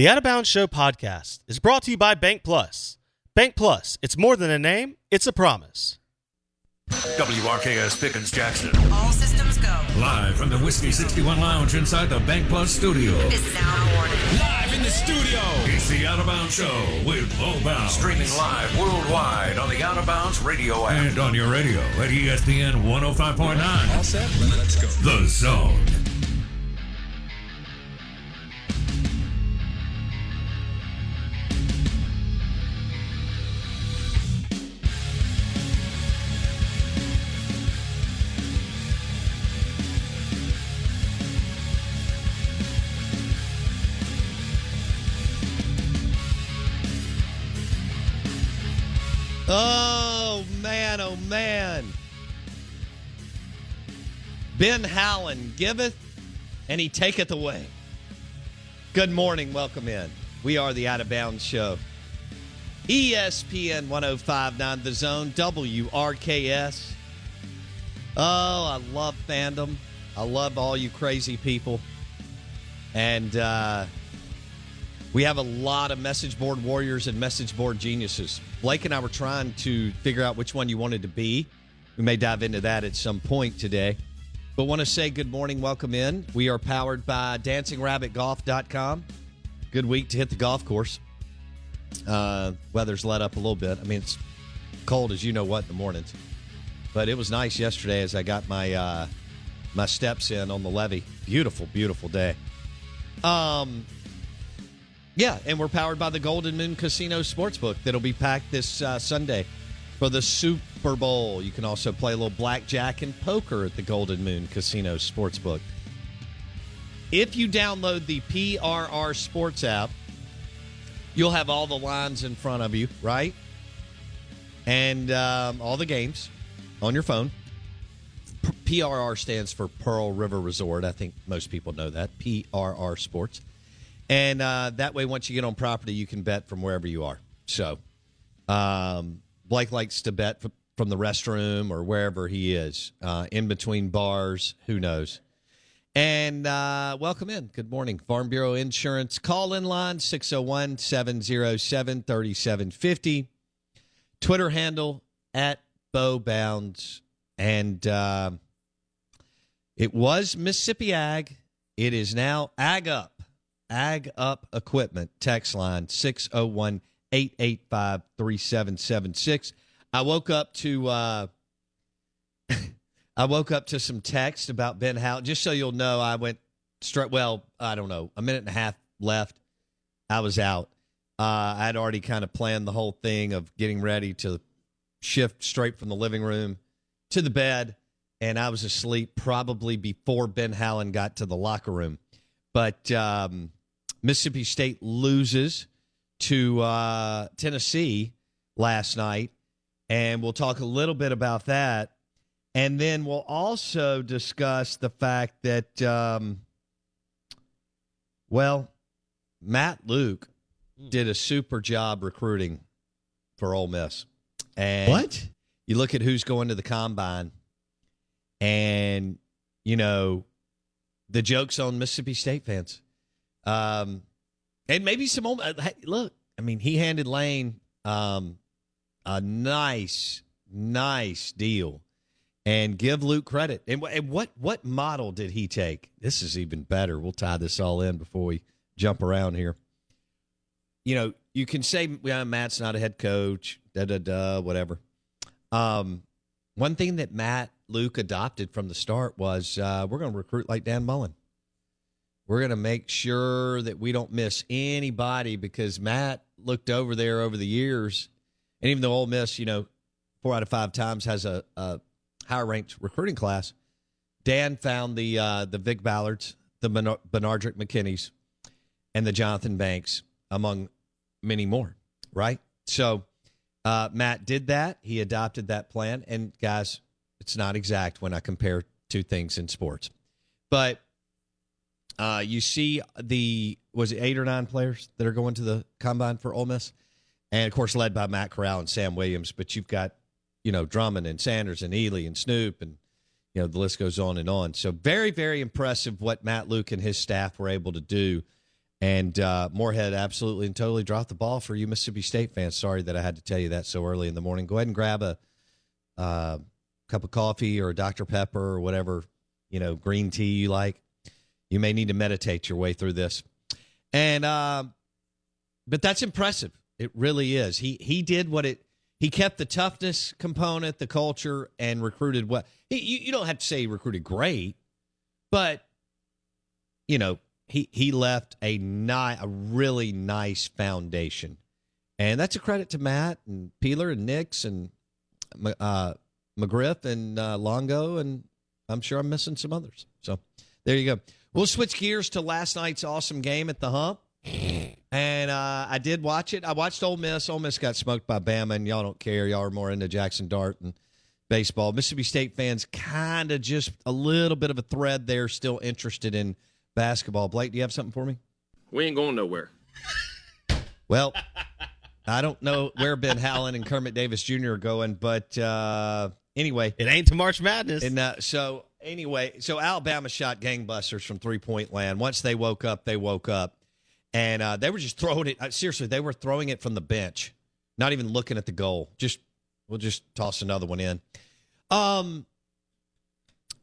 The Out of Bounds Show podcast is brought to you by Bank Plus. Bank Plus, it's more than a name, it's a promise. WRKS Pickens Jackson. All systems go. Live from the Whiskey 61 Lounge inside the Bank Plus studio. Is now warning. Live in the studio. It's the Out of Bounds Show with Bo Bounds. Streaming live worldwide on the Out of Bounds radio app. And on your radio at ESPN 105.9. All set? Let's go. The Zone. Oh, man, oh, man. Ben Howland giveth and he taketh away. Good morning. Welcome in. We are the Out of Bounds Show. ESPN 1059 The Zone, WRKS. Oh, I love fandom. I love all you crazy people. And uh, we have a lot of message board warriors and message board geniuses. Blake and I were trying to figure out which one you wanted to be. We may dive into that at some point today. But want to say good morning, welcome in. We are powered by dancingrabbitgolf.com. Good week to hit the golf course. Uh, weather's let up a little bit. I mean, it's cold as you know what in the mornings. But it was nice yesterday as I got my uh, my steps in on the levee. Beautiful, beautiful day. Um, yeah, and we're powered by the Golden Moon Casino Sportsbook that'll be packed this uh, Sunday for the Super Bowl. You can also play a little blackjack and poker at the Golden Moon Casino Sportsbook. If you download the PRR Sports app, you'll have all the lines in front of you, right? And um, all the games on your phone. P- PRR stands for Pearl River Resort. I think most people know that. PRR Sports. And uh, that way, once you get on property, you can bet from wherever you are. So, um, Blake likes to bet from the restroom or wherever he is, uh, in between bars. Who knows? And uh, welcome in. Good morning. Farm Bureau Insurance call in line 601 707 3750. Twitter handle at Bo Bounds. And uh, it was Mississippi Ag. It is now Ag Up. Ag Up Equipment. Text line 601 885 3776. I woke up to. Uh, I woke up to some text about Ben Howland. Just so you'll know, I went straight. Well, I don't know, a minute and a half left. I was out. Uh, I'd already kind of planned the whole thing of getting ready to shift straight from the living room to the bed, and I was asleep probably before Ben Howland got to the locker room. But um, Mississippi State loses to uh, Tennessee last night, and we'll talk a little bit about that. And then we'll also discuss the fact that, um, well, Matt Luke did a super job recruiting for Ole Miss. And What? You look at who's going to the combine, and you know the jokes on Mississippi State fans, um, and maybe some. Uh, hey, Look, I mean, he handed Lane um, a nice, nice deal and give Luke credit. And, and what what model did he take? This is even better. We'll tie this all in before we jump around here. You know, you can say well, Matt's not a head coach, da da da, whatever. Um, one thing that Matt Luke adopted from the start was uh, we're going to recruit like Dan Mullen. We're going to make sure that we don't miss anybody because Matt looked over there over the years, and even though Ole Miss, you know, four out of five times has a, a higher ranked recruiting class, Dan found the uh, the Vic Ballards, the Benardrick McKinneys, and the Jonathan Banks, among many more. Right. So uh, Matt did that. He adopted that plan. And guys, it's not exact when I compare two things in sports, but uh, you see the was it eight or nine players that are going to the combine for Ole Miss, and of course led by Matt Corral and Sam Williams. But you've got you know Drummond and Sanders and Ealy and Snoop and you know the list goes on and on. So very very impressive what Matt Luke and his staff were able to do. And uh, Moorhead absolutely and totally dropped the ball for you Mississippi State fans. Sorry that I had to tell you that so early in the morning. Go ahead and grab a uh, cup of coffee or a Dr. Pepper or whatever, you know, green tea you like. You may need to meditate your way through this. And uh, but that's impressive. It really is. He he did what it he kept the toughness component, the culture, and recruited well. He, you, you don't have to say he recruited great, but you know he he left a ni- a really nice foundation, and that's a credit to Matt and Peeler and Nix and uh, McGriff and uh, Longo, and I'm sure I'm missing some others. So there you go. We'll switch gears to last night's awesome game at the Hump. And uh, I did watch it. I watched Ole Miss. Ole Miss got smoked by Bama, and y'all don't care. Y'all are more into Jackson Dart and baseball. Mississippi State fans kind of just a little bit of a thread there, still interested in basketball. Blake, do you have something for me? We ain't going nowhere. Well, I don't know where Ben Howland and Kermit Davis Jr. are going, but uh, anyway, It ain't to March Madness. and uh, so anyway, so Alabama shot gangbusters from three point land. Once they woke up, they woke up, and uh, they were just throwing it. Uh, seriously, they were throwing it from the bench, not even looking at the goal. Just we'll just toss another one in. Um,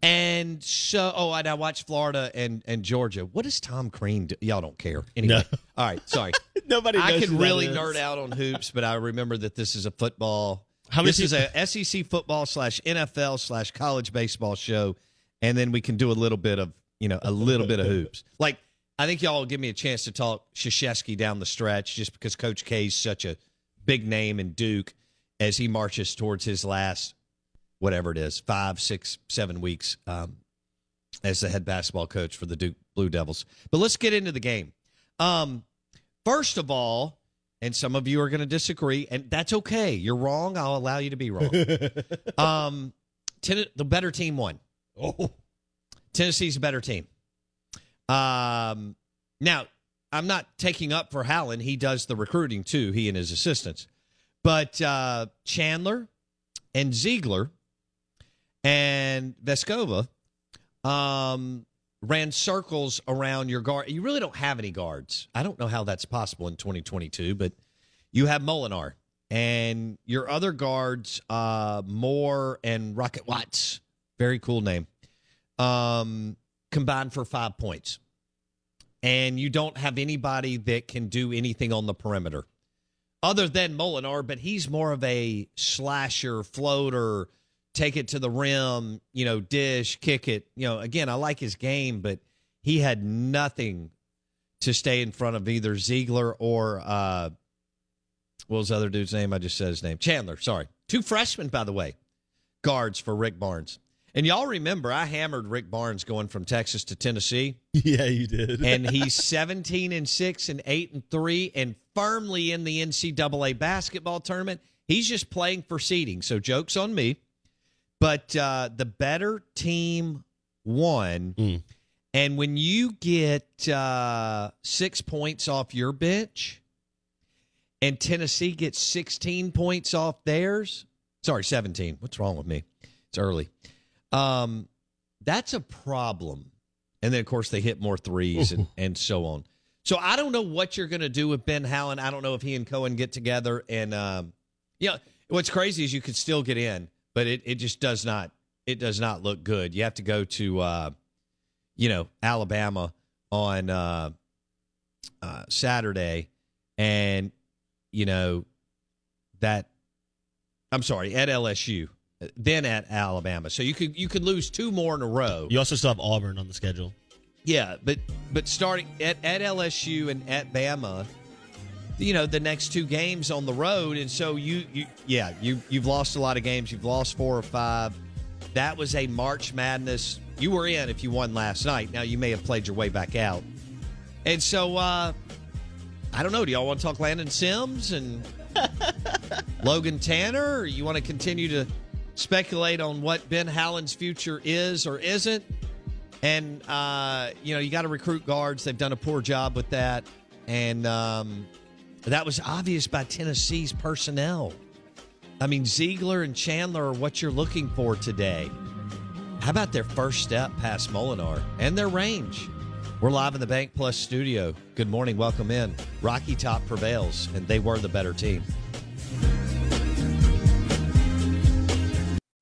and so oh, and I watched Florida and and Georgia. What does Tom Crean do? Y'all don't care anyway. No. All right, sorry. Nobody I could that really nerd out on hoops, but I remember that this is a football. How this is a SEC football slash NFL slash college baseball show, and then we can do a little bit of you know a little bit of hoops. Like I think y'all will give me a chance to talk Krzyzewski down the stretch, just because Coach K is such a big name in Duke as he marches towards his last whatever it is five, six, seven weeks um, as the head basketball coach for the Duke Blue Devils. But let's get into the game. Um, first of all, and some of you are going to disagree, and that's okay. You're wrong. I'll allow you to be wrong. um, ten- the better team won. Oh, Tennessee's a better team. Um, now, I'm not taking up for Howland. He does the recruiting too, he and his assistants. But uh, Chandler and Zeigler and Vescovi um, ran circles around your guard. You really don't have any guards. I don't know how that's possible in 2022, but you have Molinar. And your other guards, uh, Moore and Rocket Watts, very cool name, um, combined for five points. And you don't have anybody that can do anything on the perimeter other than Molinar, but he's more of a slasher, floater, take it to the rim, you know, dish, kick it. You know, again, I like his game, but he had nothing to stay in front of either Zeigler or uh what was the other dude's name? I just said his name. Chandler, sorry. Two freshmen, by the way, guards for Rick Barnes. And y'all remember I hammered Rick Barnes going from Texas to Tennessee yeah, you did. and he's 17 and 6 and 8 and 3 and firmly in the NCAA basketball tournament. He's just playing for seeding. So jokes on me. But uh, the better team won. Mm. And when you get uh, six points off your bench and Tennessee gets 16 points off theirs, sorry, 17. What's wrong with me? It's early. Um, that's a problem. And then, of course, they hit more threes and, and so on. So I don't know what you're going to do with Ben Howland. I don't know if he and Cohen get together. And, um, you know, what's crazy is you could still get in, but it, it just does not, it does not look good. You have to go to, uh, you know, Alabama on uh, uh, Saturday. And, you know, that, I'm sorry, at LSU, then at Alabama. So you could you could lose two more in a row. you also still have Auburn on the schedule. Yeah, but but starting at, at LSU and at Bama, you know the next two games on the road, and so you you yeah you you've lost a lot of games. You've lost four or five. That was a March Madness. You were in if you won last night. Now you may have played your way back out, and so uh, I don't know. Do y'all want to talk Landon Sims and Logan Tanner, or you want to continue to speculate on what Ben Howland's future is or isn't? And uh, you know, you got to recruit guards. They've done a poor job with that, and um, that was obvious by Tennessee's personnel. I mean, Zeigler and Chandler are what you're looking for today. How about their first step past Molinar and their range? We're live in the Bank Plus studio. Good morning. Welcome in. Rocky Top prevails, and they were the better team.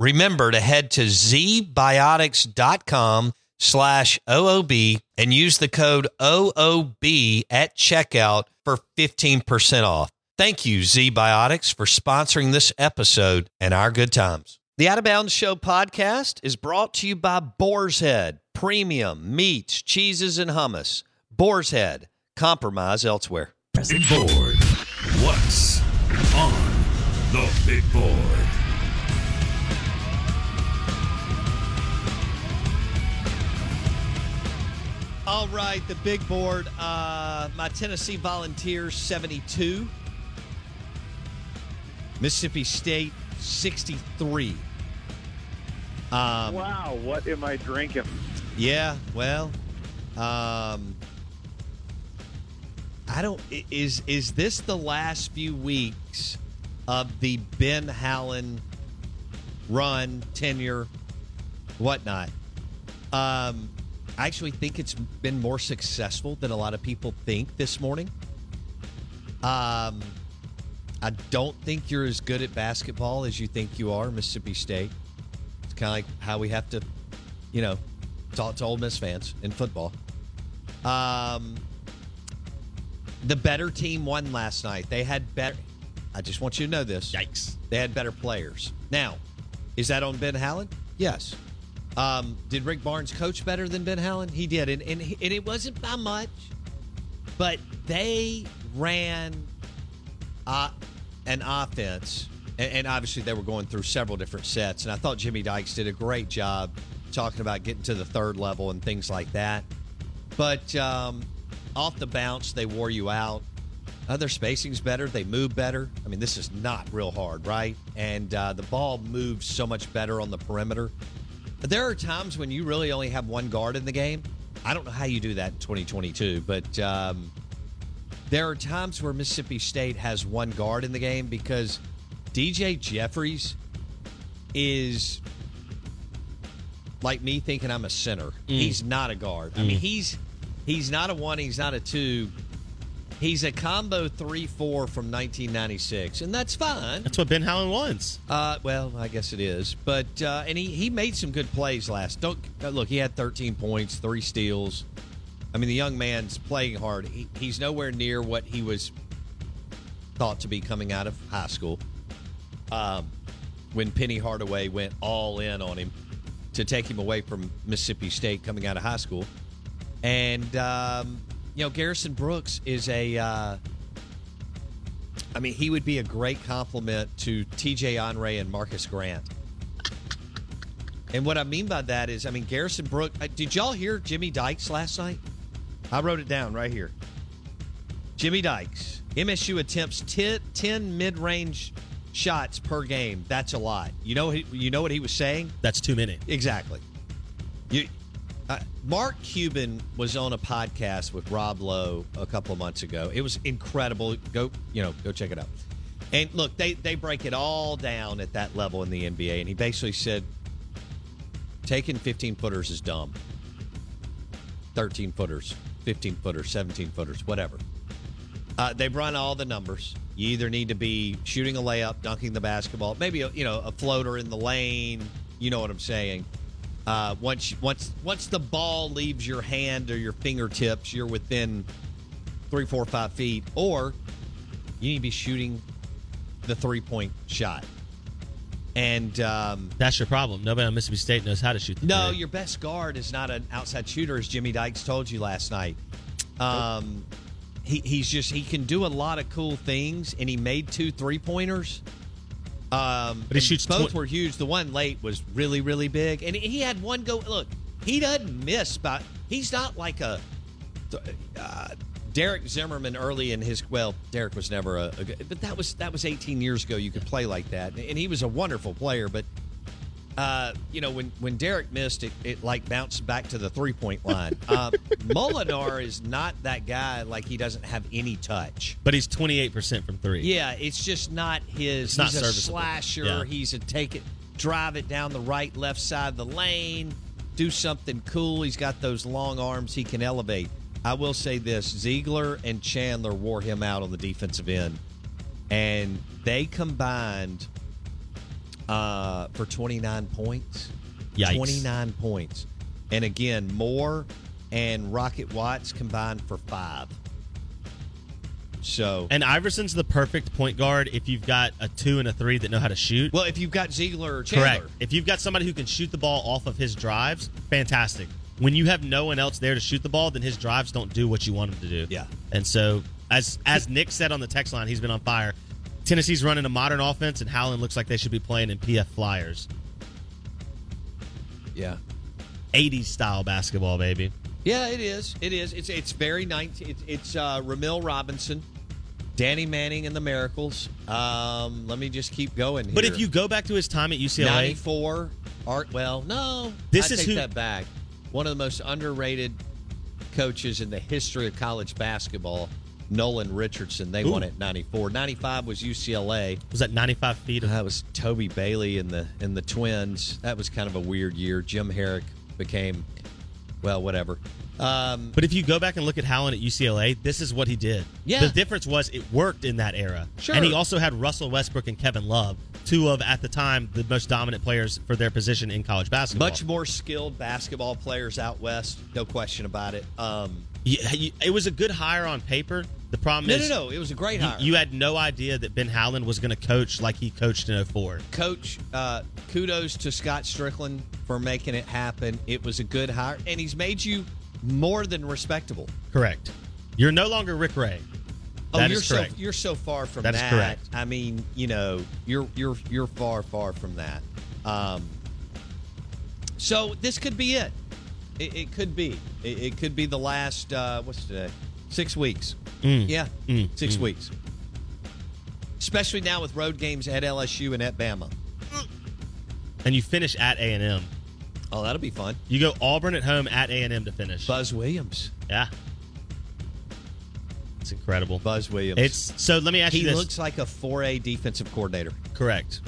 Remember to head to zbiotics.com slash OOB and use the code OOB at checkout for 15% off. Thank you, ZBiotics, for sponsoring this episode and our good times. The Out of Bounds Show podcast is brought to you by Boar's Head, premium meats, cheeses, and hummus. Boar's Head, compromise elsewhere. Big board. What's on the big board? All right, the big board. Uh, my Tennessee Volunteers 72, Mississippi State 63. Um, Wow, what am I drinking? Yeah, well, um, I don't. Is is this the last few weeks of the Ben Howland run, tenure, whatnot? Um, I actually think it's been more successful than a lot of people think this morning. Um, I don't think you're as good at basketball as you think you are, Mississippi State. It's kind of like how we have to, you know, talk to Ole Miss fans in football. Um, the better team won last night. They had better. I just want you to know this. Yikes. They had better players. Now, is that on Ben Howland? Yes. Um, did Rick Barnes coach better than Ben Howland? He did, and and, and it wasn't by much, but they ran uh, an offense, and, and obviously they were going through several different sets. And I thought Jimmy Dykes did a great job talking about getting to the third level and things like that. But um, off the bounce, they wore you out. Uh, their spacing's better. They move better. I mean, this is not real hard, right? And uh, the ball moves so much better on the perimeter. There are times when you really only have one guard in the game. I don't know how you do that in 2022, but um, there are times where Mississippi State has one guard in the game because DJ Jeffries is like me thinking I'm a center. He's not a guard. I mean, he's he's not a one. He's not a two. He's a combo three four from 1996, and that's fine. That's what Ben Howland wants. Uh, well, I guess it is, but uh, and he he made some good plays last. Don't uh, look. He had 13 points, three steals. I mean, the young man's playing hard. He, he's nowhere near what he was thought to be coming out of high school. Um, when Penny Hardaway went all in on him to take him away from Mississippi State coming out of high school, and um, you know Garrison Brooks is a. Uh, I mean, he would be a great compliment to TJ Onray and Marcus Grant. And what I mean by that is, I mean, Garrison Brooks. uh, Did y'all hear Jimmy Dykes last night? I wrote it down right here. Jimmy Dykes. MSU attempts 10, 10 mid-range shots per game. That's a lot. You know, you know what he was saying? That's too many. Exactly. You, uh, Mark Cuban was on a podcast with Rob Lowe a couple months ago. It was incredible. Go, you know, go check it out. And look, they they break it all down at that level in the NBA. And he basically said, taking 15 footers is dumb. 13 footers, 15 footers, 17 footers, whatever. Uh, they run all the numbers. You either need to be shooting a layup, dunking the basketball, maybe a, you know a floater in the lane. You know what I'm saying? Uh, once once once the ball leaves your hand or your fingertips, you're within three, four, five feet, or you need to be shooting the three point shot. And um, That's your problem. Nobody on Mississippi State knows how to shoot. The no, three. your best guard is not an outside shooter, as Jimmy Dykes told you last night. Um, he, he's just he can do a lot of cool things, and he made two three pointers. Um, But he shoots both tw- were huge. The one late was really really big, and he had one go. Look, he doesn't miss, but he's not like a uh, Derek Zimmerman early in his well, Derek was never a, a good, but that was that was 18 years ago. You could play like that, and he was a wonderful player. But uh, you know, when when Derek missed, it, it like bounced back to the three point line. Uh, Molinar is not that guy. Like he doesn't have any touch. but he's 28% from three. Yeah, it's just not his. It's not he's a serviceable. slasher. Yeah. He's a take it, drive it down the right, left side of the lane, do something cool. He's got those long arms. He can elevate. I will say this: Zeigler and Chandler wore him out on the defensive end, and they combined uh, for 29 points. Yikes. 29 points, and again, Moore and Rocket Watts combined for five. So And Iverson's the perfect point guard if you've got a two and a three that know how to shoot. Well, if you've got Zeigler or Chandler, Correct. If you've got somebody who can shoot the ball off of his drives, fantastic. When you have no one else there to shoot the ball, then his drives don't do what you want them to do. Yeah. And so, as as Nick said on the text line, he's been on fire. Tennessee's running a modern offense, and Howland looks like they should be playing in PF Flyers, yeah, 80s style basketball, baby. yeah, it is. It is. It's it's very nice. It's it's uh, Ramil Robinson, Danny Manning, and the Miracles. Um, let me just keep going. Here. But if you go back to his time at UCLA, ninety four, Art. Well, no, This I is take who- that back. One of the most underrated coaches in the history of college basketball. Nolan Richardson. They Ooh. won at 94. 95 was UCLA. was that 95 feet of That was Toby Bailey and the and the Twins. That was kind of a weird year. Jim Harrick became, well, whatever. Um, But if you go back and look at Howland at UCLA, this is what he did. Yeah. The difference was it worked in that era. Sure. And he also had Russell Westbrook and Kevin Love, two of, at the time, the most dominant players for their position in college basketball. much more skilled basketball players out west, no question about it. Um, it was a good hire on paper. The problem no, is no, no. No it was a great hire. You, had no idea that Ben Howland was going to coach like he coached in 04. Coach, uh, kudos to Scott Stricklin for making it happen. It was a good hire, and he's made you more than respectable. Correct. You're no longer Rick Ray. Oh, That you're is correct. so you're so far from That that. is correct. I mean, you know, you're you're you're far far from that. Um, so this could be it. It, it could be. It, it could be the last. Uh, what's today? Six weeks. Mm. Yeah, Mm. six Mm. weeks. Especially now with road games at LSU and at Bama. And you finish at A&M. Oh, that'll be fun. You go Auburn at home at A&M to finish. Buzz Williams. Yeah. It's incredible. Buzz Williams. It's so. Let me ask he you this. He looks like a 4A defensive coordinator. correct.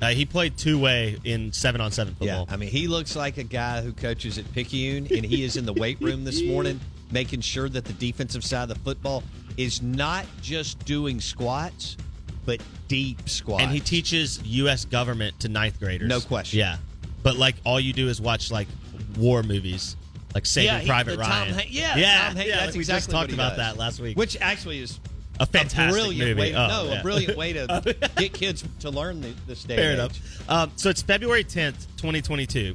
Uh, he played two way in seven on seven football. Yeah, I mean, he looks like a guy who coaches at Picayune, and he is in the weight room this morning, making sure that the defensive side of the football is not just doing squats, but deep squats. and he teaches U.S. government to ninth graders. No question. Yeah, but like all you do is watch like war movies, like Saving yeah, Private the Tom Ryan. Yeah, yeah, Tom yeah. That's like we exactly just talked about does. that last week. which actually is a fantastic brilliant movie. way. To, Oh, no, yeah. a brilliant way to get kids to learn the, this day Fair enough. Um, so it's February 10th, 2022.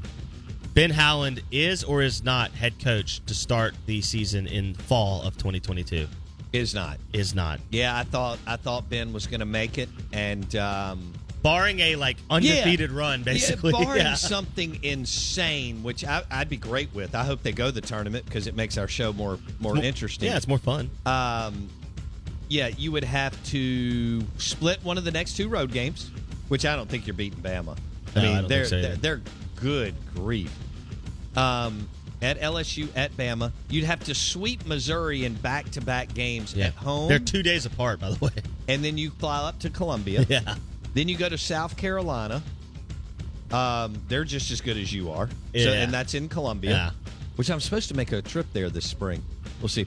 Ben Howland is or is not head coach to start the season in fall of 2022. Is not. Is not. Yeah, I thought I thought Ben was going to make it, and um, Barring a like undefeated run, basically. Yeah, barring Yeah. something insane, which I, I'd be great with. I hope they go the tournament because it makes our show more more interesting. Yeah, it's more fun. Um, yeah, you would have to split one of the next two road games, which I don't think you're beating Bama. I No, mean, I they're, so they're they're good grief. Um, at LSU, at Bama, you'd have to sweep Missouri in back-to-back games Yeah. at home. They're two days apart, by the way. and then you fly up to Columbia. Yeah. Then you go to South Carolina. Um, they're just as good as you are. So, Yeah. and that's in Columbia. Yeah. Which I'm supposed to make a trip there this spring. We'll see.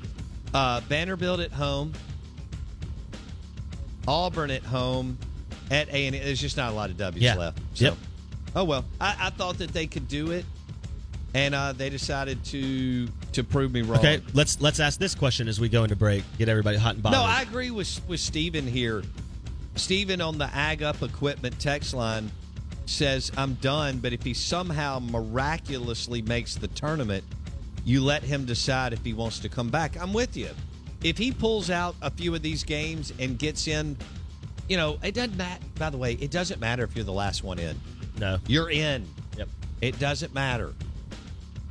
Uh, Vanderbilt at home. Auburn at home. At A and. There's just not a lot of W's Yeah. left. So. Yep. Oh well. I, I thought that they could do it, and uh, they decided to to prove me wrong. Okay, let's let's ask this question as we go into break. Get everybody hot and bothered. No, I agree with with Steven here. Steven on the Ag Up Equipment text line says, I'm done, but if he somehow miraculously makes the tournament, you let him decide if he wants to come back. I'm with you. If he pulls out a few of these games and gets in, you know, it doesn't matter. By the way, it doesn't matter if you're the last one in. no. You're in. Yep. It doesn't matter.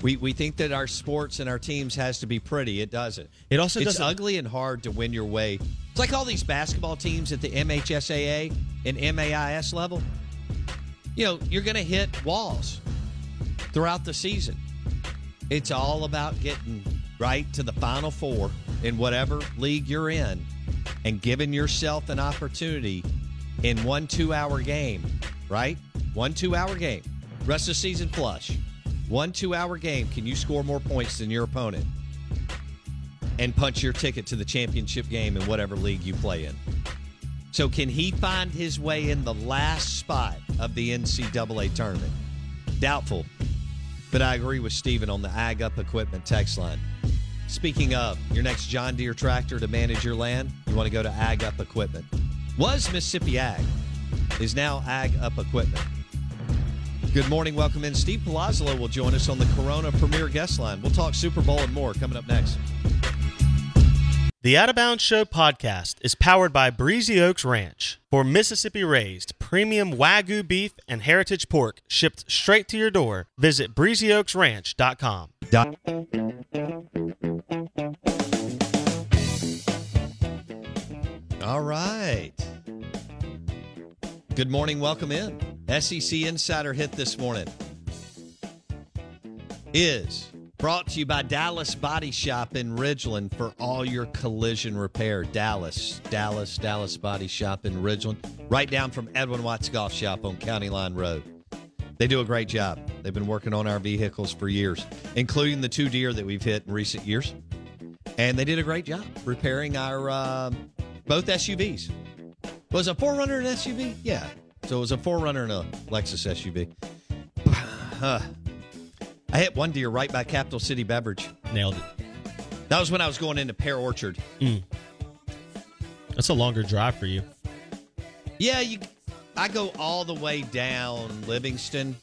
We, we think that our sports and our teams has to be pretty. It doesn't. It also it's doesn't- ugly and hard to win your way. It's like all these basketball teams at the MHSAA and MAIS level. You know, you're going to hit walls throughout the season. It's all about getting right to the final four in whatever league you're in and giving yourself an opportunity in one two hour game, right? One two hour game. Rest of season flush. One two hour game. Can you score more points than your opponent? And punch your ticket to the championship game in whatever league you play in. So, can he find his way in the last spot of the NCAA tournament? Doubtful. But I agree with Steven on the Ag Up Equipment text line. Speaking of, your next John Deere tractor to manage your land, you want to go to Ag Up Equipment. Was Mississippi Ag, is now Ag Up Equipment. Good morning, welcome in. Steve Palazzolo will join us on the Corona Premier Guest Line. We'll talk Super Bowl and more coming up next. The Out of Bounds Show podcast is powered by Breezy Oaks Ranch. For Mississippi raised premium Wagyu beef and heritage pork shipped straight to your door, visit breezyoaksranch.com. All right. Good morning. Welcome in. SEC Insider Hit this morning is brought to you by Dallas Body Shop in Ridgeland for all your collision repair. Dallas, Dallas, Dallas Body Shop in Ridgeland, right down from Edwin Watts Golf Shop on County Line Road. They do a great job. They've been working on our vehicles for years, including the two deer that we've hit in recent years. And they did a great job repairing our um both SUVs. Was a 4Runner an SUV? Yeah. So it was a 4Runner and a Lexus SUV. Uh, I hit one deer right by Capital City Beverage. Nailed it. That was when I was going into Pear Orchard. That's a longer drive for you. Yeah, you. I go all the way down Livingston,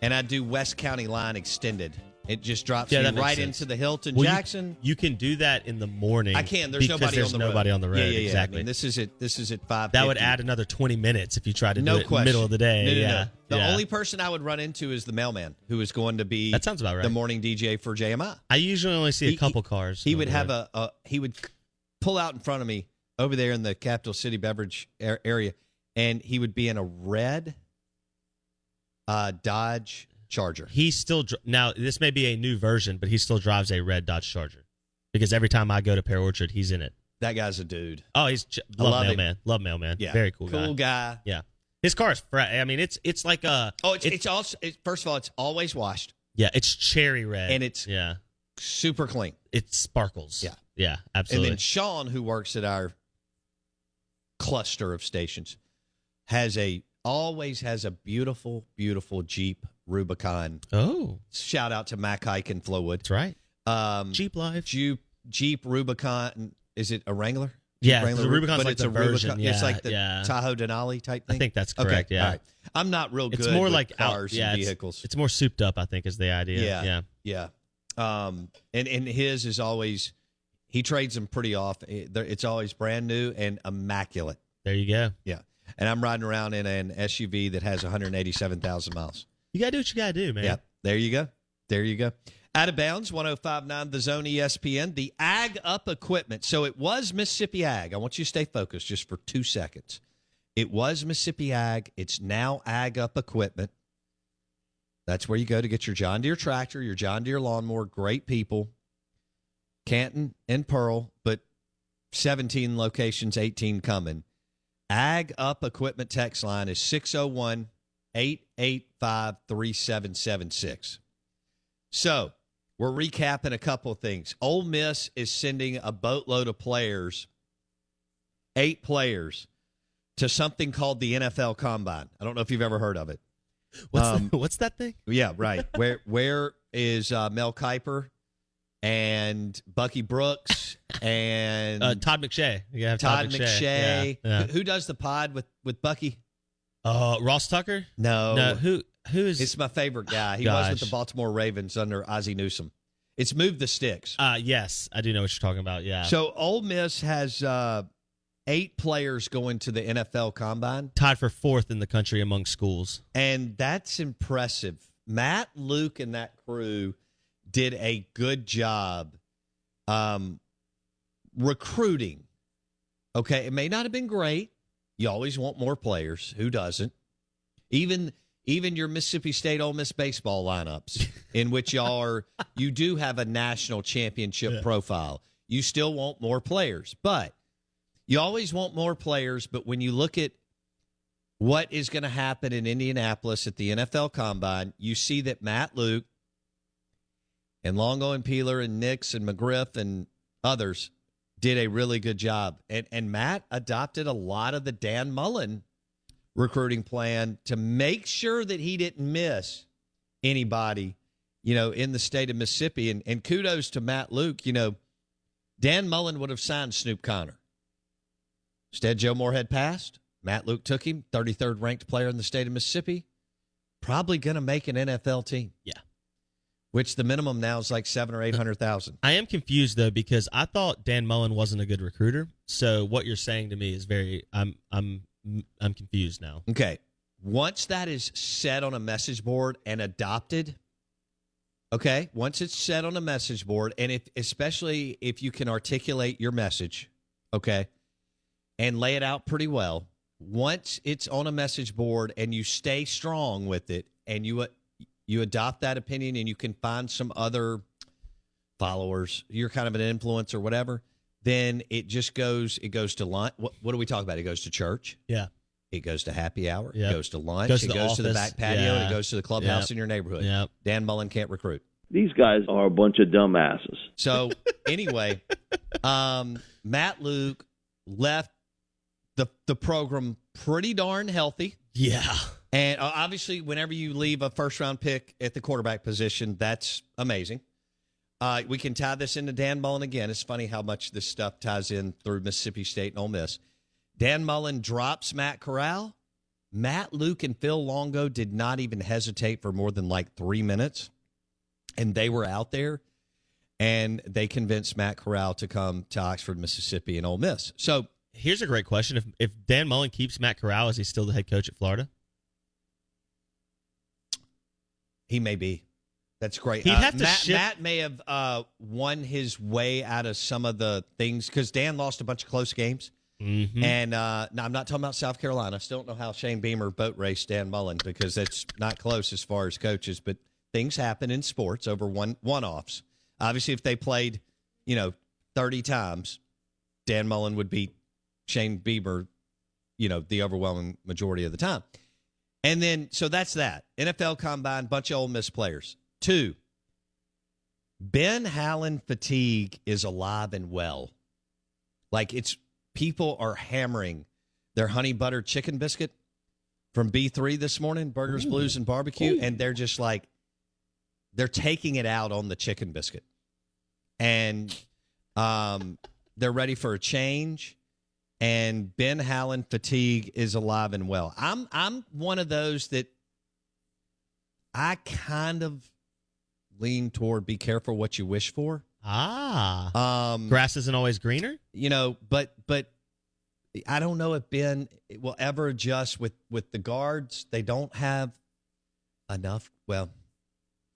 and I do West County Line extended. It just drops Yeah, you makes right sense. into the Hilton Well, you- Jackson. You, can do that in the morning. I can. There's because nobody there's on the nobody road. on the road. Yeah, yeah, yeah. Exactly. I mean, this is at this is at five. that would add another 20 minutes if you tried to no do it in question. the middle of the day. No, no, no. The Yeah. only person I would run into is the mailman, who is going to be That sounds about right. the morning DJ for JMI. I usually only see a He- couple cars. He on would the have road. a, a he would pull out in front of me over there in the Capital City Beverage ar- area, and he would be in a red uh, Dodge Charger. He still now. This may be a new version, but he still drives a red Dodge Charger because every time I go to Pear Orchard, he's in it. That guy's a dude. Oh, he's ch- love, love him. mailman. Love mailman. Yeah, very cool, Cool guy. guy. Yeah, his car is fresh. I mean, it's it's like a Oh, it's, it's, also it's, first of all, it's always washed, yeah, it's cherry red, And it's- yeah, super clean. it sparkles. Yeah. yeah, absolutely. And then Sean, who works at our cluster of stations, has a always has a beautiful, beautiful Jeep Rubicon. oh, Shout out to Mac Haik in Flowood. that's right. Um, Jeep Live. Jeep Jeep Rubicon. Is it a Wrangler? Yeah, Wrangler the Rubicon's but like it's the a version, Rubicon. it's like the yeah. Tahoe Denali type thing. I think that's correct. Okay, yeah, right. I'm not real good. it's more like out- cars yeah, and vehicles. It's, more souped up. I think is the idea. Yeah. yeah. Yeah. Um, and, and his is always, he trades them pretty off. It's always brand new and immaculate. There you go. Yeah. And I'm riding around in an SUV that has 187,000 miles. You gotta do what you gotta do, man. Yeah. There you go. There you go. Out of bounds, 1059 The Zone ESPN, the Ag Up equipment. So it was Mississippi Ag. I want you to stay focused just for two seconds. It was Mississippi Ag. It's now Ag Up equipment. That's where you go to get your John Deere tractor, your John Deere lawnmower. Great people. Canton and Pearl, but 17 locations, 18 coming. Ag Up Equipment text line is 601 885 3776. So, we're recapping a couple of things. Ole Miss is sending a boatload of players, eight players, to something called the NFL Combine. I don't know if you've ever heard of it. What's Um, the, what's that thing? Yeah, right. where where is uh, Mel Kiper and Bucky Brooks and Uh, Todd McShay. You have Todd McShay. Yeah, yeah. Who, who does the pod with with Bucky? Uh, Ross Tucker. No, No, who who is? it's my favorite guy. He was with the Baltimore Ravens under Ozzie Newsome. It's moved the Sticks. uh, yes, I do know what you're talking about. Yeah. So Ole Miss has uh, eight players going to the NFL Combine, tied for fourth in the country among schools. and that's impressive. Matt, Luke, and that crew did a good job um, recruiting. Okay, it may not have been great. You always want more players. Who doesn't? Even even your Mississippi State Ole Miss baseball lineups, in which y'all are you do have a national championship profile. You still want more players, but you always want more players. But when you look at what is going to happen in Indianapolis at the NFL Combine, you see that Matt Luke and Longo and Peeler and Nix and McGriff and others did a really good job. And and Matt adopted a lot of the Dan Mullen recruiting plan to make sure that he didn't miss anybody, you know, in the state of Mississippi. And and kudos to Matt Luke, you know, Dan Mullen would have signed Snoop Conner. Instead, Joe Moorhead passed. Matt Luke took him, 33rd ranked player in the state of Mississippi. Probably going to make an NFL team. Yeah. Which the minimum now is like seven or eight hundred thousand. I am confused though because I thought Dan Mullen wasn't a good recruiter. So what you're saying to me is very. I'm I'm I'm confused now. Okay. Once that is set on a message board and adopted, okay, once it's set on a message board, and if especially if you can articulate your message, okay, and lay it out pretty well, once it's on a message board and you stay strong with it and you you adopt that opinion and you can find some other followers, you're kind of an influence or whatever, then it just goes it goes to lunch. What, what do we talk about? It goes to church. Yeah. It goes to happy hour. Yep. It goes to lunch. Goes to it the goes to the back patio. And it goes to the clubhouse Yep. in your neighborhood. Yep. Dan Mullen can't recruit. These guys are a bunch of dumbasses. So anyway, um, Matt Luke left the the program pretty darn healthy. Yeah. And uh, obviously, whenever you leave a first round pick at the quarterback position, that's amazing. Uh, we can tie this into Dan Mullen again. It's funny how much this stuff ties in through Mississippi State and Ole Miss. Dan Mullen drops Matt Corral. Matt Luke and Phil Longo did not even hesitate for more than like three minutes, and they were out there, and they convinced Matt Corral to come to Oxford, Mississippi, and Ole Miss. So Here's a great question: If if Dan Mullen keeps Matt Corral, is he still the head coach at Florida? He may be. That's great. He'd Uh, have to Matt, shift- Matt may have uh, won his way out of some of the things because Dan lost a bunch of close games. Mm-hmm. And uh, now I'm not talking about South Carolina. I still don't know how Shane Beamer boat raced Dan Mullen because that's not close as far as coaches. But things happen in sports over one one offs. Obviously, if they played, you know, 30 times, Dan Mullen would beat Shane Beamer, you know, the overwhelming majority of the time. And then, so that's that. NFL Combine, bunch of Ole Miss players. Two, Ben Howland fatigue is alive and well. Like it's people are hammering their honey butter chicken biscuit from B3 this morning, Burgers, Blues, and Barbecue, and they're just like, they're taking it out on the chicken biscuit. And um, they're ready for a change and Ben Howland fatigue is alive and well. I'm I'm one of those that I kind of lean toward be careful what you wish for. Ah, Um grass isn't always greener. you know, but but I don't know if Ben will ever adjust with with the guards. They don't have enough. Well,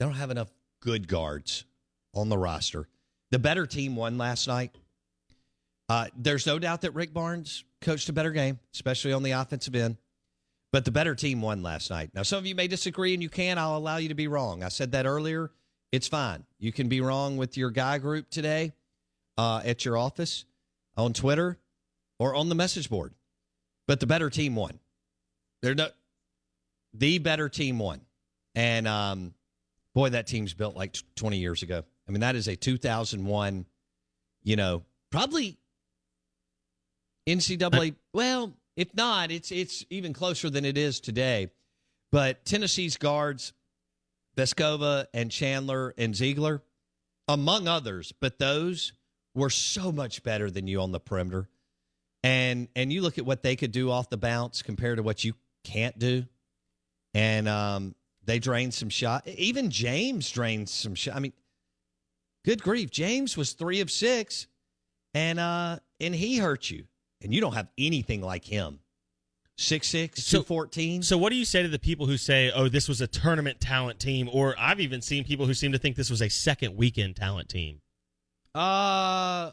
they don't have enough good guards on the roster. The better team won last night. Uh, there's no doubt that Rick Barnes coached a better game, especially on the offensive end. But the better team won last night. Now, some of you may disagree, and you can. I'll allow you to be wrong. I said that earlier. It's fine. You can be wrong with your guy group today uh, at your office, on Twitter, or on the message board. But the better team won. They're no, the better team won. And um, boy, that team's built like 20 years ago. I mean, that is a 2001, you know, probably NCAA. Well, if not, it's it's even closer than it is today. But Tennessee's guards, Vescovi and Chandler and Zeigler, among others, but those were so much better than you on the perimeter. And and you look at what they could do off the bounce compared to what you can't do. And um, they drained some shot. Even James drained some shot. I mean, good grief, James was three of six, and uh, and he hurt you, and you don't have anything like him. Six six, So- two fourteen. So, what do you say to the people who say, "Oh, this was a tournament talent team," or I've even seen people who seem to think this was a second weekend talent team? Uh,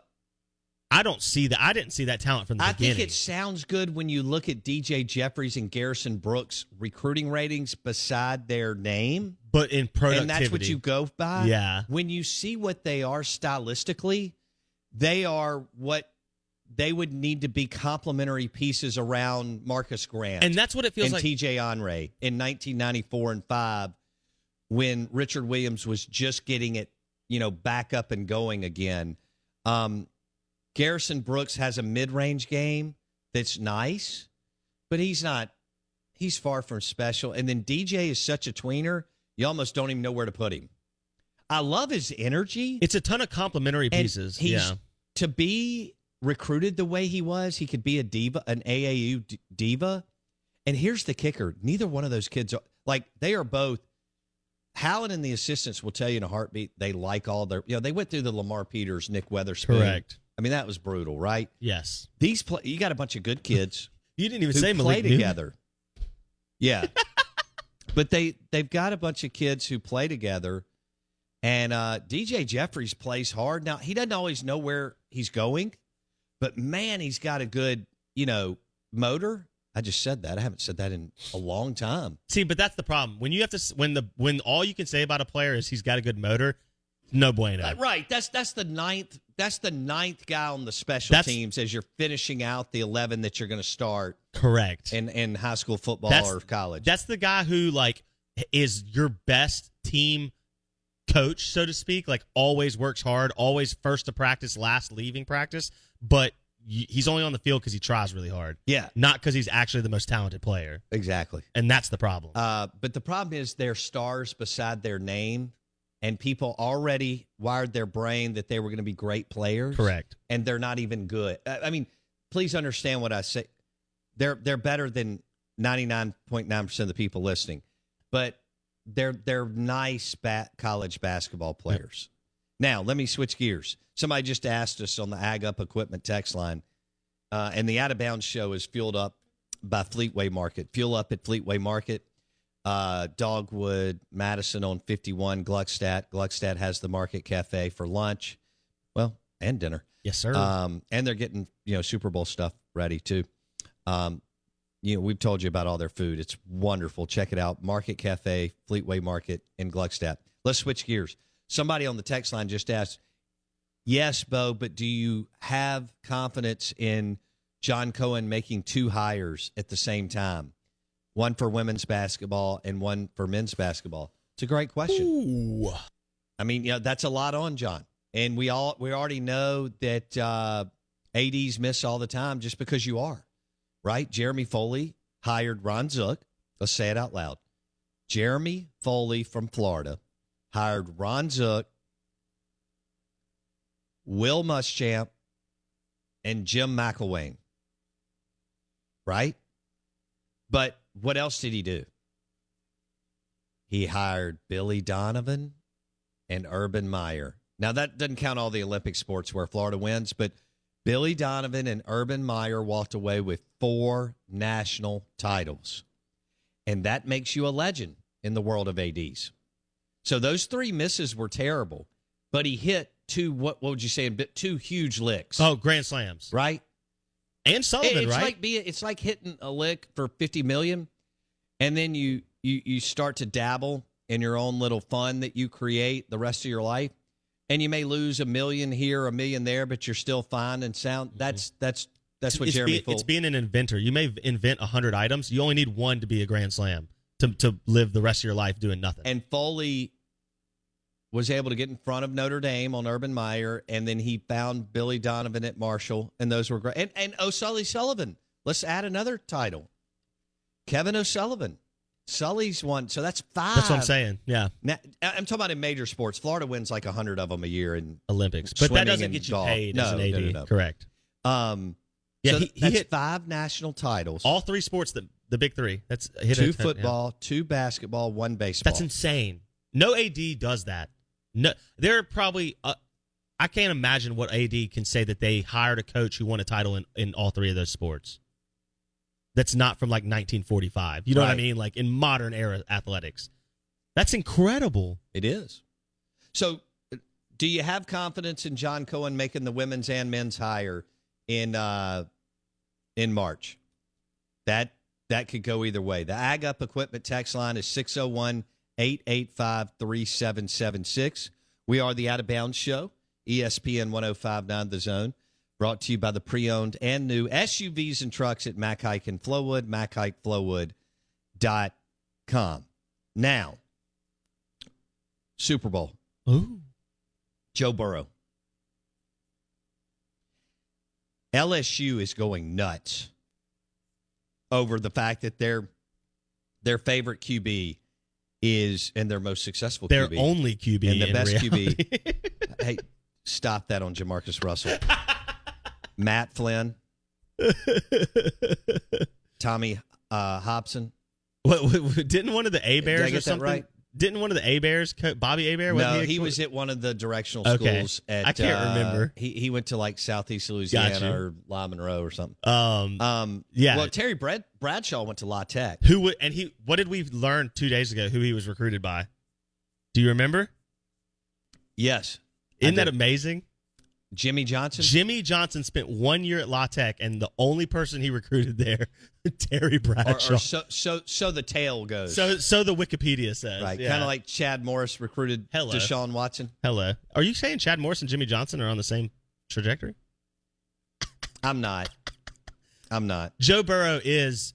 I don't see that. I didn't see that talent from the I beginning. I think it sounds good when you look at DJ Jeffries and Garrison Brooks recruiting ratings beside their name. but in productivity, And that's what you go by. Yeah. When you see what they are stylistically, they are what they would need to be complementary pieces around Marcus Grant. and that's what it feels and like. TJ Henry in 1994 and 5 when Richard Williams was just getting it, you know, back up and going again. Um, Garrison Brooks has a mid-range game that's nice, but he's not he's far from special. And then DJ is such a tweener, you almost don't even know where to put him. I love his energy. it's a ton of complimentary pieces. he's- Yeah, To be recruited the way he was, he could be a diva, an AAU d- diva. And here's the kicker: neither one of those kids are like they are both. Howland and the assistants will tell you in a heartbeat they like all their. You know, they went through the Lamar Peters, Nick Weatherspoon. Correct. I mean, that was brutal, right? yes. These play, you got a bunch of good kids You didn't even who say play Malik Newman. together. Yeah, but they they've got a bunch of kids who play together, and uh, DJ Jeffries plays hard. Now he doesn't always know where he's going, but man, he's got a good you know motor. I just said that. I haven't said that in a long time. See, but that's the problem. When you have to, when the when all you can say about a player is he's got a good motor, no bueno. Uh, Right. That's that's the ninth. That's the ninth guy on the special That's- teams as you're finishing out the eleven that you're going to start Correct. in in high school football That's- or college. That's the guy who like is your best team coach, so to speak. Like always works hard, always first to practice, last leaving practice. But he's only on the field because he tries really hard, yeah. not because he's actually the most talented player. Exactly. And that's the problem. Uh, but the problem is they're stars beside their name, and people already wired their brain that they were going to be great players. Correct. And they're not even good. I I mean, please understand what I say. They're they're better than ninety nine point nine percent of the people listening, but they're they're nice ba- college basketball players. Now let me switch gears. Somebody just asked us on the Ag Up Equipment text line, uh, and the Out of Bounds show is fueled up by Fleetway Market. Fuel up at Fleetway Market uh, Dogwood, Madison on 51, Gluckstadt. Gluckstadt has the Market Cafe for lunch, well, and dinner. yes, sir. Um, and they're getting, you know, Super Bowl stuff ready too. Um, you know, we've told you about all their food. It's wonderful. Check it out. Market Cafe, Fleetway Market in Gluckstadt. Let's switch gears. Somebody on the text line just asked, Yes, Bo, but do you have confidence in John Cohen making two hires at the same time? One for women's basketball and one for men's basketball. It's a great question. Ooh. I mean, yeah, that's a lot on John, and we all we already know that uh, ads miss all the time just because you are right. Jeremy Foley hired Ron Zook. Let's say it out loud. Jeremy Foley from Florida hired Ron Zook, Will Muschamp, and Jim McElwain. Right, but what else did he do? He hired Billy Donovan and Urban Meyer. Now that doesn't count all the Olympic sports where Florida wins, but Billy Donovan and Urban Meyer walked away with four national titles. And that makes you a legend in the world of ADs. So those three misses were terrible, but he hit two what, what would you say two huge licks. Oh, grand slams. right? And Sullivan, it's right? like being it's like hitting a lick for 50 million and then you you you start to dabble in your own little fun that you create the rest of your life and you may lose a million here a million there but you're still fine and sound mm-hmm. that's that's that's what it's, Jeremy be- it's being an inventor. You may invent a hundred items. You only need one to be a grand slam to to live the rest of your life doing nothing. and Foley was able to get in front of Notre Dame on Urban Meyer, and then he found Billy Donovan at Marshall, and those were great. And, and O'Sully Sullivan. Let's add another title. Kevin O'Sullivan Sully's won, so that's five. That's what I'm saying. Yeah, Now, I'm talking about in major sports. Florida wins like hundred of them a year, in Olympics, but that doesn't get you golf. paid No, as an no, AD. no, no. Correct. um, Yeah, so he- he that's hit- five national titles. All three sports, the the big three. That's hit a two yeah. football, two basketball, one baseball. That's insane. No AD does that. No, there are probably. Uh, I can't imagine what AD can say that they hired a coach who won a title in, in all three of those sports. That's not from like 1945. You know what I mean? Like in modern era athletics. That's incredible. It is. So, do you have confidence in John Cohen making the women's and men's hire in uh, in March? That that could go either way. The Ag Up Equipment text line is 601 885 3776. We are the Out of Bounds Show, ESPN 1059 The Zone, brought to you by the pre owned and new SUVs and trucks at Mac Haik and Flowood, MacHaikFlowood.com. Now, Super Bowl. Ooh. Joe Burrow. LSU is going nuts over the fact that their their favorite QB is and their most successful Their QB. only QB. And the best reality. QB. hey, stop that on Jamarcus Russell. Matt Flynn, Tommy uh, Hodson. What, what- didn't one of the Heberts or that something? right? Didn't one of the Heberts, co- Bobby Hebert? No, a he was at one of the directional Okay. schools. At, I can't uh, remember. He he went to like Southeast Louisiana or La Monroe or something. Um, Um, Yeah. Well, Terry Brad, Bradshaw went to La Tech. who would and he? What did we learn two days ago? Who he was recruited by? Do you remember? Yes. Isn't that amazing? Jimmy Johnson? Jimmy Johnson spent one year at La Tech, and the only person he recruited there, Terry Bradshaw. or so so so the tale goes. so, so the Wikipedia says, right, yeah. kind of like Chad Morris recruited Hello. Deshaun Watson. Hello, are you saying Chad Morris and Jimmy Johnson are on the same trajectory? I'm not. I'm not. Joe Burrow is,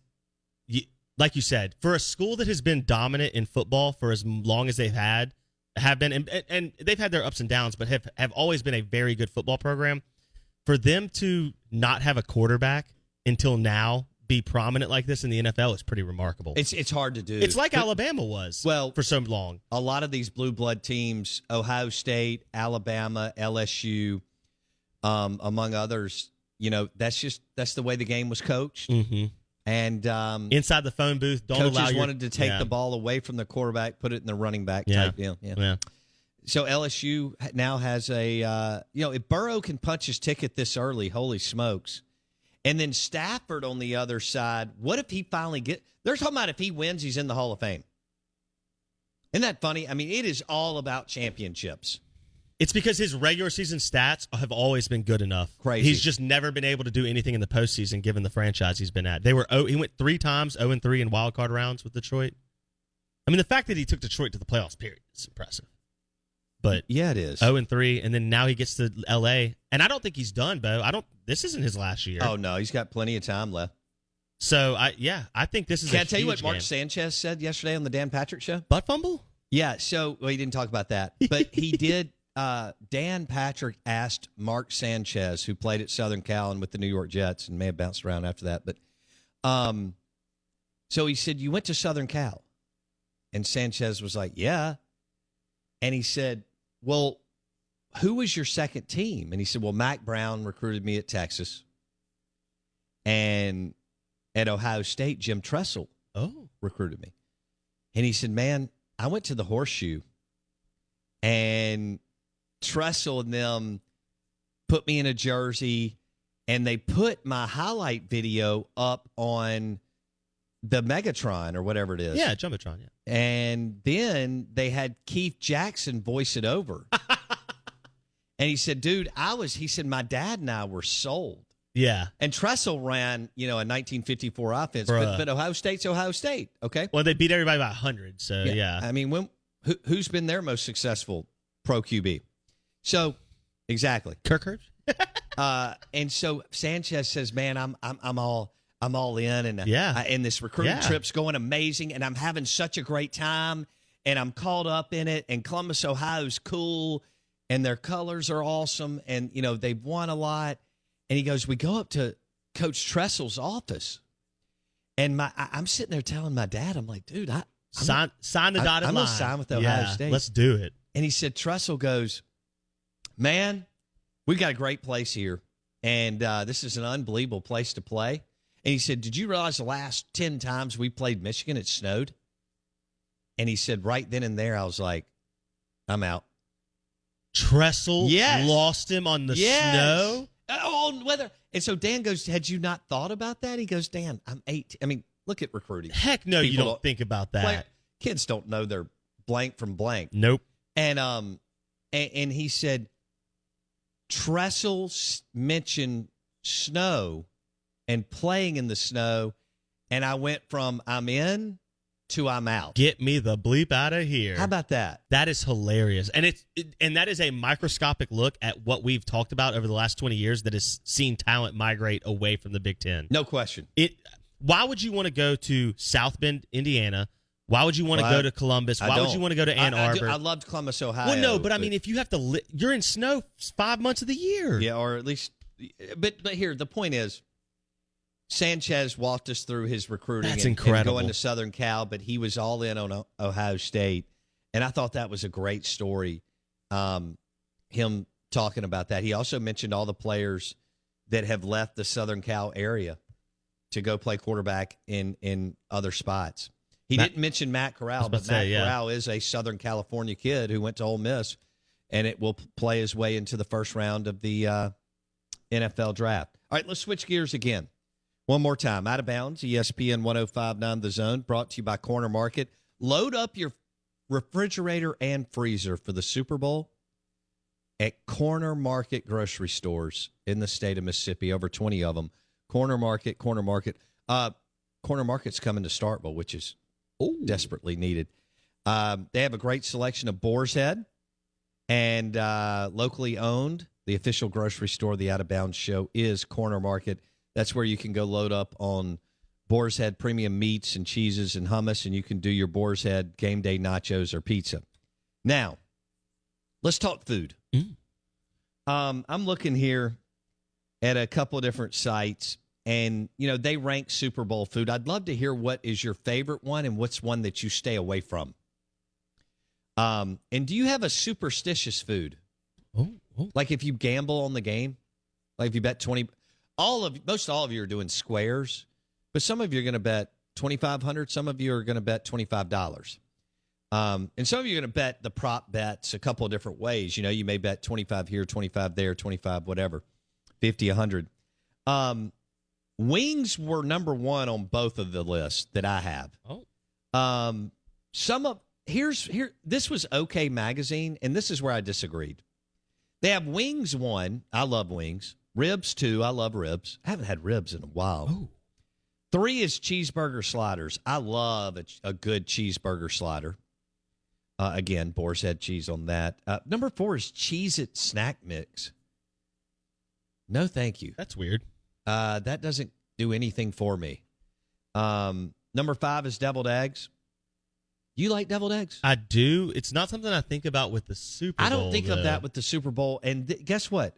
like you said, for a school that has been dominant in football for as long as they've had, have been, and, and they've had their ups and downs, but have, have always been a very good football program. For them to not have a quarterback until now be prominent like this in the NFL is pretty remarkable. It's it's hard to do. It's like But Alabama was Well- for so long. a lot of these blue blood teams, Ohio State, Alabama, LSU, um, among others. You know, that's just that's the way the game was coached, Mm-hmm. And um, Inside the phone booth, don't allow coaches your, wanted to take yeah. the ball away from the quarterback, put it in the running back Yeah. type deal. Yeah. Yeah. So LSU now has a uh, you know if Burrow can punch his ticket this early, holy smokes! And then Stafford on the other side, what if he finally get? They're talking about if he wins, he's in the Hall of Fame. Isn't that funny? I mean, it is all about championships. It's because his regular season stats have always been good enough. Crazy. He's just never been able to do anything in the postseason, given the franchise he's been at. They were oh, he went three times zero and three in wild card rounds with Detroit. I mean, the fact that he took Detroit to the playoffs, period, is impressive. But Yeah, it is. zero and three, and then now he gets to L.A. And I don't think he's done, Bo. I don't. This isn't his last year. Oh no, he's got plenty of time left. So I yeah, I think this is. Can I tell you what Mark game. Sanchez said yesterday on the Dan Patrick Show? butt fumble? Yeah, so well, he didn't talk about that, but he did. Uh, Dan Patrick asked Mark Sanchez, who played at Southern Cal and with the New York Jets, and may have bounced around after that. But um, so he said, "You went to Southern Cal," and Sanchez was like, "Yeah," and he said, "Well, who was your second team?" And he said, "Well, Mack Brown recruited me at Texas, and at Ohio State, Jim Tressel Oh, recruited me. And he said, Man, I went to the horseshoe and Tressel and them put me in a jersey and they put my highlight video up on the Megatron or whatever it is. yeah, jumbotron. Yeah. And then they had Keith Jackson voice it over. and he said, Dude, I was, he said, my dad and I were sold. Yeah. And Tressel ran, you know, a 1954 offense, but, but Ohio State's Ohio State. Okay. Well, they beat everybody by hundred. So yeah. I mean, when who, who's been their most successful pro QB? So, exactly. Kirk Herbst? Uh, and so Sanchez says, "Man, I'm I'm I'm all I'm all in, and uh, Yeah. I- and this recruiting Yeah. trip's going amazing, and I'm having such a great time, and I'm caught up in it, and Columbus, Ohio's cool, and their colors are awesome, and you know they've won a lot." And he goes, "We go up to Coach Tressel's office." And my, I, I'm sitting there telling my dad, I'm like, dude, I, I'm Sign, sign the I- dotted I'm line. gonna sign with Ohio Yeah, State. Let's do it. And he said, Tressel goes, Man, we've got a great place here. And uh, this is an unbelievable place to play. And he said, Did you realize the last 10 times we played Michigan, it snowed? And he said, Right then and there, I was like, I'm out. Tressel Yes. lost him on the Yes. snow. Oh, weather. And so Dan goes, Had you not thought about that? He goes, Dan, I'm eight. I mean, look at recruiting. Heck no, you don't don't- think about that. Play- kids don't know their blank from blank. Nope. And um, and, and he said, Tressel mentioned snow and playing in the snow, and I went from I'm in to I'm out. Get me the bleep out of here. How about that? That is hilarious, and it's it, and that is a microscopic look at what we've talked about over the last twenty years that has seen talent migrate away from the Big Ten. No question. It. Why would you want to go to South Bend, Indiana? Why would you want to go to Columbus? Why would you want to go to Ann I, I do- Arbor? I, loved Columbus, Ohio. well, no, but I mean, if you have to, li- you're in snow five months of the year. yeah, or at least, but but here the point is, Sanchez walked us through his recruiting. That's and, and incredible. going to Southern Cal, but he was all in on Ohio State, and I thought that was a great story. Um, him talking about that. He also mentioned all the players that have left the Southern Cal area to go play quarterback in in other spots. He Matt- didn't mention Matt Corral, but Matt say, yeah. Corral is a Southern California kid who went to Ole Miss, and it will play his way into the first round of the uh, NFL draft. All right, let's switch gears again. One more time. Out of bounds, ESPN 1059 The Zone, brought to you by Corner Market. Load up your refrigerator and freezer for the Super Bowl at Corner Market grocery stores in the state of Mississippi, over 20 of them. Corner Market, Corner Market. Uh, Corner Market's coming to Starkville, which is desperately needed. Um, they have a great selection of Boar's Head and uh, locally owned. The official grocery store, of the Out of Bounds Show, is Corner Market. That's where you can go load up on Boar's Head premium meats and cheeses and hummus, and you can do your Boar's Head game day nachos or pizza. Now, let's talk food. Um, I'm looking here at a couple of different sites, and you know they rank Super Bowl food. I'd love to hear what is your favorite one and what's one that you stay away from. Um, and do you have a superstitious food? Oh, oh. Like if you gamble on the game, like if you bet twenty, all of most all of you are doing squares, but some of you are going to bet twenty five hundred. Some of you are going to bet twenty five dollars. Um, and some of you are going to bet the prop bets a couple of different ways. You know, you may bet 25 here, 25 there, 25 whatever, 50, 100. Um, wings were number one on both of the lists that I have. Oh. Um, some of here's here this was OK magazine, and this is where I disagreed. They have wings one. I love wings. Ribs two. I love ribs. I haven't had ribs in a while. Three is cheeseburger sliders. I love a, a good cheeseburger slider. Uh, again, boar's head cheese on that. Uh, number four is Cheez It snack mix. No, thank you. That's weird. Uh, that doesn't do anything for me. Um, number five is deviled eggs. You like deviled eggs? I do. It's not something I think about with the Super Bowl. I don't think though. of that with the Super Bowl. And th- guess what?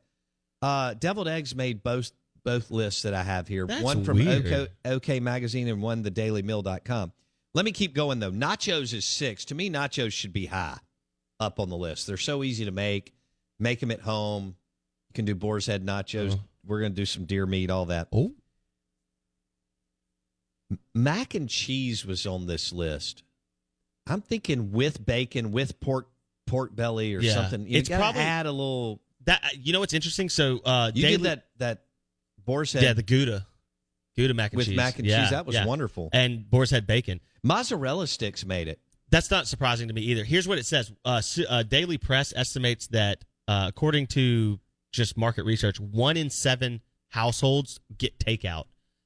Uh, deviled eggs made both both lists that I have here. That's one from. OK, OK Magazine and one the thedailymeal.com. Let me keep going though. Nachos is six. To me, nachos should be high up on the list. They're so easy to make. Make them at home. You can do boar's head nachos. Uh-huh. We're going to do some deer meat, all that. Oh, Mac and cheese was on this list. I'm thinking with bacon, with pork pork belly or Yeah. something. You It's gotta probably- add a little. that you know what's interesting? So uh, You Daily- did that that boar's head Yeah, the Gouda, Gouda mac and with cheese mac and Yeah, cheese. That was yeah. wonderful. And boar's head bacon. Mozzarella sticks made it. That's not surprising to me either. Here's what it says: uh, uh, Daily Press estimates that, uh, according to just market research, one in seven households get takeout.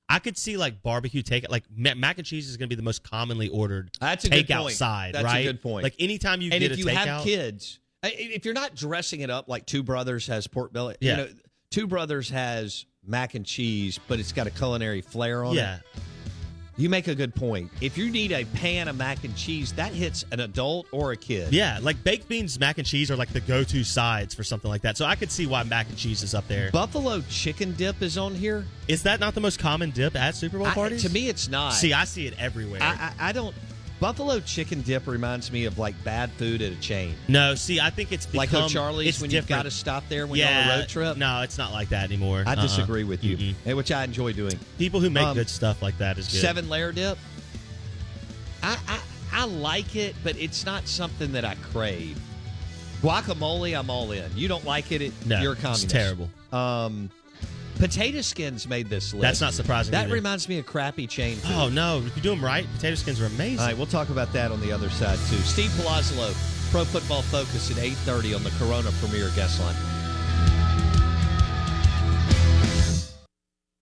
I could see like barbecue takeout, like mac and cheese is going to be the most commonly ordered That's a good point. side, That's a good point. Like anytime you and get if you takeout, have kids, if you're not dressing it up like Two Brothers has pork belly, Yeah. you know, Two Brothers has mac and cheese, but it's got a culinary flair on yeah, it. You make a good point. If you need a pan of mac and cheese, that hits an adult or a kid. Yeah, like baked beans, mac and cheese are like the go-to sides for something like that. So I could see why mac and cheese is up there. Buffalo chicken dip is on here. Is that not the most common dip at Super Bowl I- parties? to me, it's not. see, I see it everywhere. I, I, I don't. Buffalo chicken dip reminds me of like bad food at a chain, no, see, I think it's like become, O'Charlie's it's when you've got to stop there when yeah, you're on a road trip. No, it's not like that anymore. I Uh-uh. disagree with you, Mm-mm. eh, which I enjoy doing. People who make Um, good stuff like that is good. Seven layer dip. I, I I like it, but it's not something that I crave. Guacamole, I'm all in. You don't like it? it No, you're a it's communist. terrible. Um, potato skins made this list. That's not surprising That either. reminds me of crappy chain food. Oh no! If you do them right, potato skins are amazing. All right, we'll talk about that on the other side too. Steve Palazzolo, Pro Football Focus at 8:30 on the Corona Premier guest line.